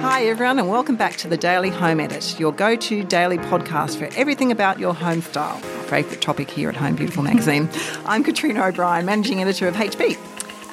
Hi, everyone, and welcome back to the Daily Home Edit, your go to daily podcast for everything about your home style. Our favourite topic here at Home Beautiful magazine. I'm Katrina O'Brien, managing editor of HB.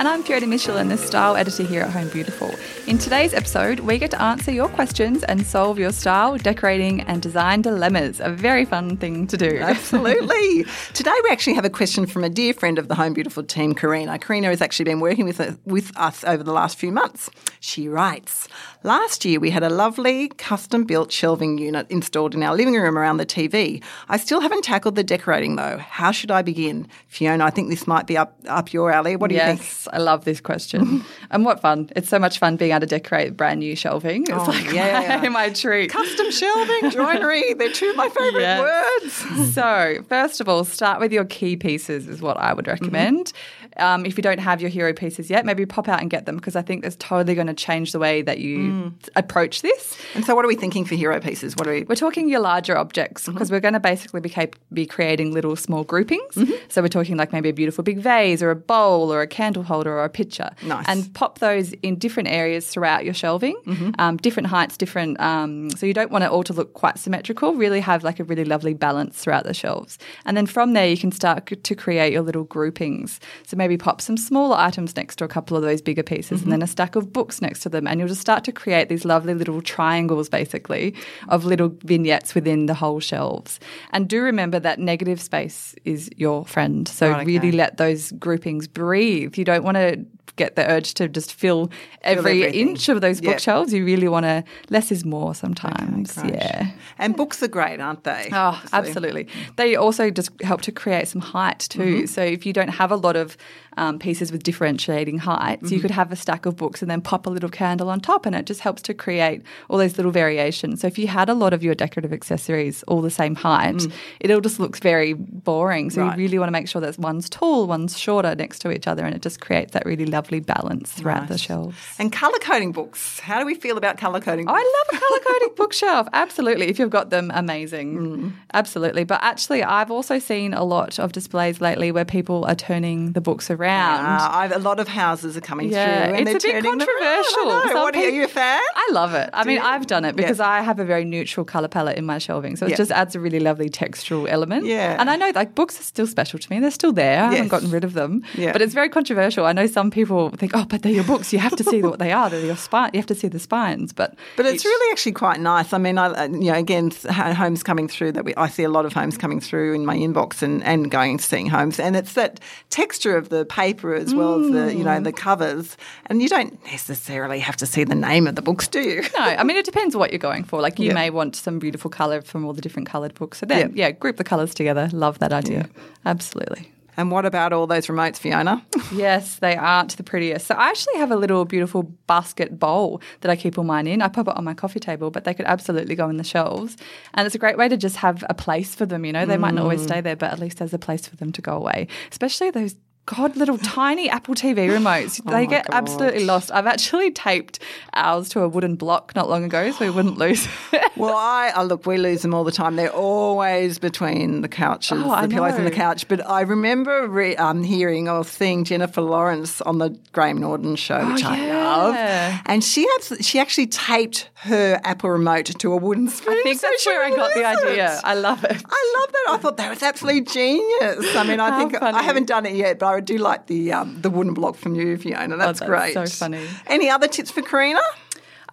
And I'm Fiona Michelon, the style editor here at Home Beautiful. In today's episode, we get to answer your questions and solve your style, decorating, and design dilemmas. A very fun thing to do. Absolutely. Today, we actually have a question from a dear friend of the Home Beautiful team, Karina. Karina has actually been working with, with us over the last few months. She writes Last year, we had a lovely custom built shelving unit installed in our living room around the TV. I still haven't tackled the decorating though. How should I begin? Fiona, I think this might be up, up your alley. What do you think? Yes, I love this question. and what fun. It's so much fun being able to decorate brand new shelving. It's Oh, like yeah, yeah. my, my treat. Custom shelving, joinery, they're two of my favourite Yes. words. so, first of all, start with your key pieces, is what I would mm-hmm. recommend. Um, if you don't have your hero pieces yet, maybe pop out and get them because I think that's totally going to change the way that you approach this. And so, what are we thinking for hero pieces? What are we? We're talking your larger objects because we're going to basically be, cap- be creating little small groupings. So we're talking like maybe a beautiful big vase or a bowl or a candle holder or a picture. Nice. And pop those in different areas throughout your shelving, um, different heights, different. Um, so you don't want it all to look quite symmetrical. Really have like a really lovely balance throughout the shelves. And then from there you can start to create your little groupings. So maybe pop some smaller items next to a couple of those bigger pieces, and mm-hmm. then a stack of books next to them, and you'll just start to create these lovely little triangles, basically, of little vignettes within the whole shelves. And do remember that negative space is your friend. So Right, really let those groupings breathe. You don't want to get the urge to just fill every everything. inch of those Yep. bookshelves. You really want to less is more sometimes. great. yeah. And books are great, aren't they? Oh, Obviously. absolutely. They also just help to create some height too. Mm-hmm. So if you don't have a lot of um, pieces with differentiating heights, Mm-hmm. you could have a stack of books and then pop a little candle on top, and it just helps to create all those little variations. So if you had a lot of your decorative accessories all the same height, it all just looks very boring. So Mm. Right. you really want to make sure that one's tall, one's shorter next to each other, and it just creates that really lovely balance throughout the shelves. And colour coding books. How do we feel about colour coding? Books? I love a colour coding bookshelf. Absolutely. If you've got them, amazing. Mm. Absolutely. But actually, I've also seen a lot of displays lately where people are turning the books around. I've, a lot of houses are coming Yeah, through, and it's a bit controversial. I know. What, are peop- you a fan? I love it. I mean, you? I've done it because Yeah. I have a very neutral colour palette in my shelving. So it Yeah. just adds a really lovely textural element. Yeah. And I know like books are still special to me. They're still there. I haven't gotten rid of them. Yeah. But it's very controversial. I know some people think, oh, but they're your books. You have to see what they are. They're your spine. You have to see the spines. But But it's each- really actually quite nice. I mean, I, uh, you know, again, homes coming through that we, I see a lot of homes coming through in my inbox and, and going and seeing homes, and it's that texture of the paper as well as the you know Mm. the covers, and you don't necessarily have to see the name of the books, do you? No, I mean it depends what you're going for. Like you Yeah. may want some beautiful colour from all the different coloured books. So then, yeah, group the colours together. Love that idea. Absolutely. And what about all those remotes, Fiona? Yes, they aren't the prettiest. So I actually have a little beautiful basket bowl that I keep all mine in. I pop it on my coffee table, but they could absolutely go in the shelves. And it's a great way to just have a place for them. You know, they might not always Mm. stay there, but at least there's a place for them to go away. Especially those. God, little tiny Apple TV remotes. Oh they get absolutely lost. I've actually taped ours to a wooden block not long ago so we wouldn't lose it. Well, I oh, look, we lose them all the time. They're always between the couches, Oh, I the pillows and the couch. But I remember re- um, hearing or seeing Jennifer Lawrence on the Graham Norton show, which I Oh, yeah. love, and she abs- she actually taped her Apple remote to a wooden spoon. I think so that's where I got the idea. it. I love it. I love that. I thought that was absolutely genius. I mean, I How think funny. I haven't done it yet, but I do like the um, the wooden block from you, Fiona. That's, Oh, that's great. so funny. Any other tips for Karina?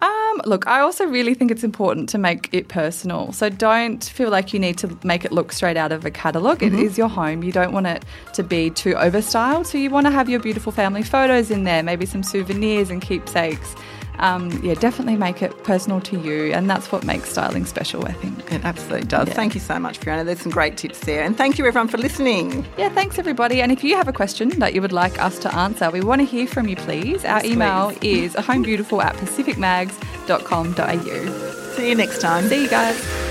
Um, look, I also really think it's important to make it personal. So don't feel like you need to make it look straight out of a catalogue. It is your home. You don't want it to be too overstyled. So you want to have your beautiful family photos in there, maybe some souvenirs and keepsakes. Um, yeah, definitely make it personal to you. And that's what makes styling special, I think. It absolutely does. Yeah. Thank you so much, Fiona. There's some great tips there. And thank you, everyone, for listening. Yeah, thanks everybody. And if you have a question that you would like us to answer, we want to hear from you, please. Our Yes, email please. is homebeautiful at pacificmags.com.au. See you next time. See you guys.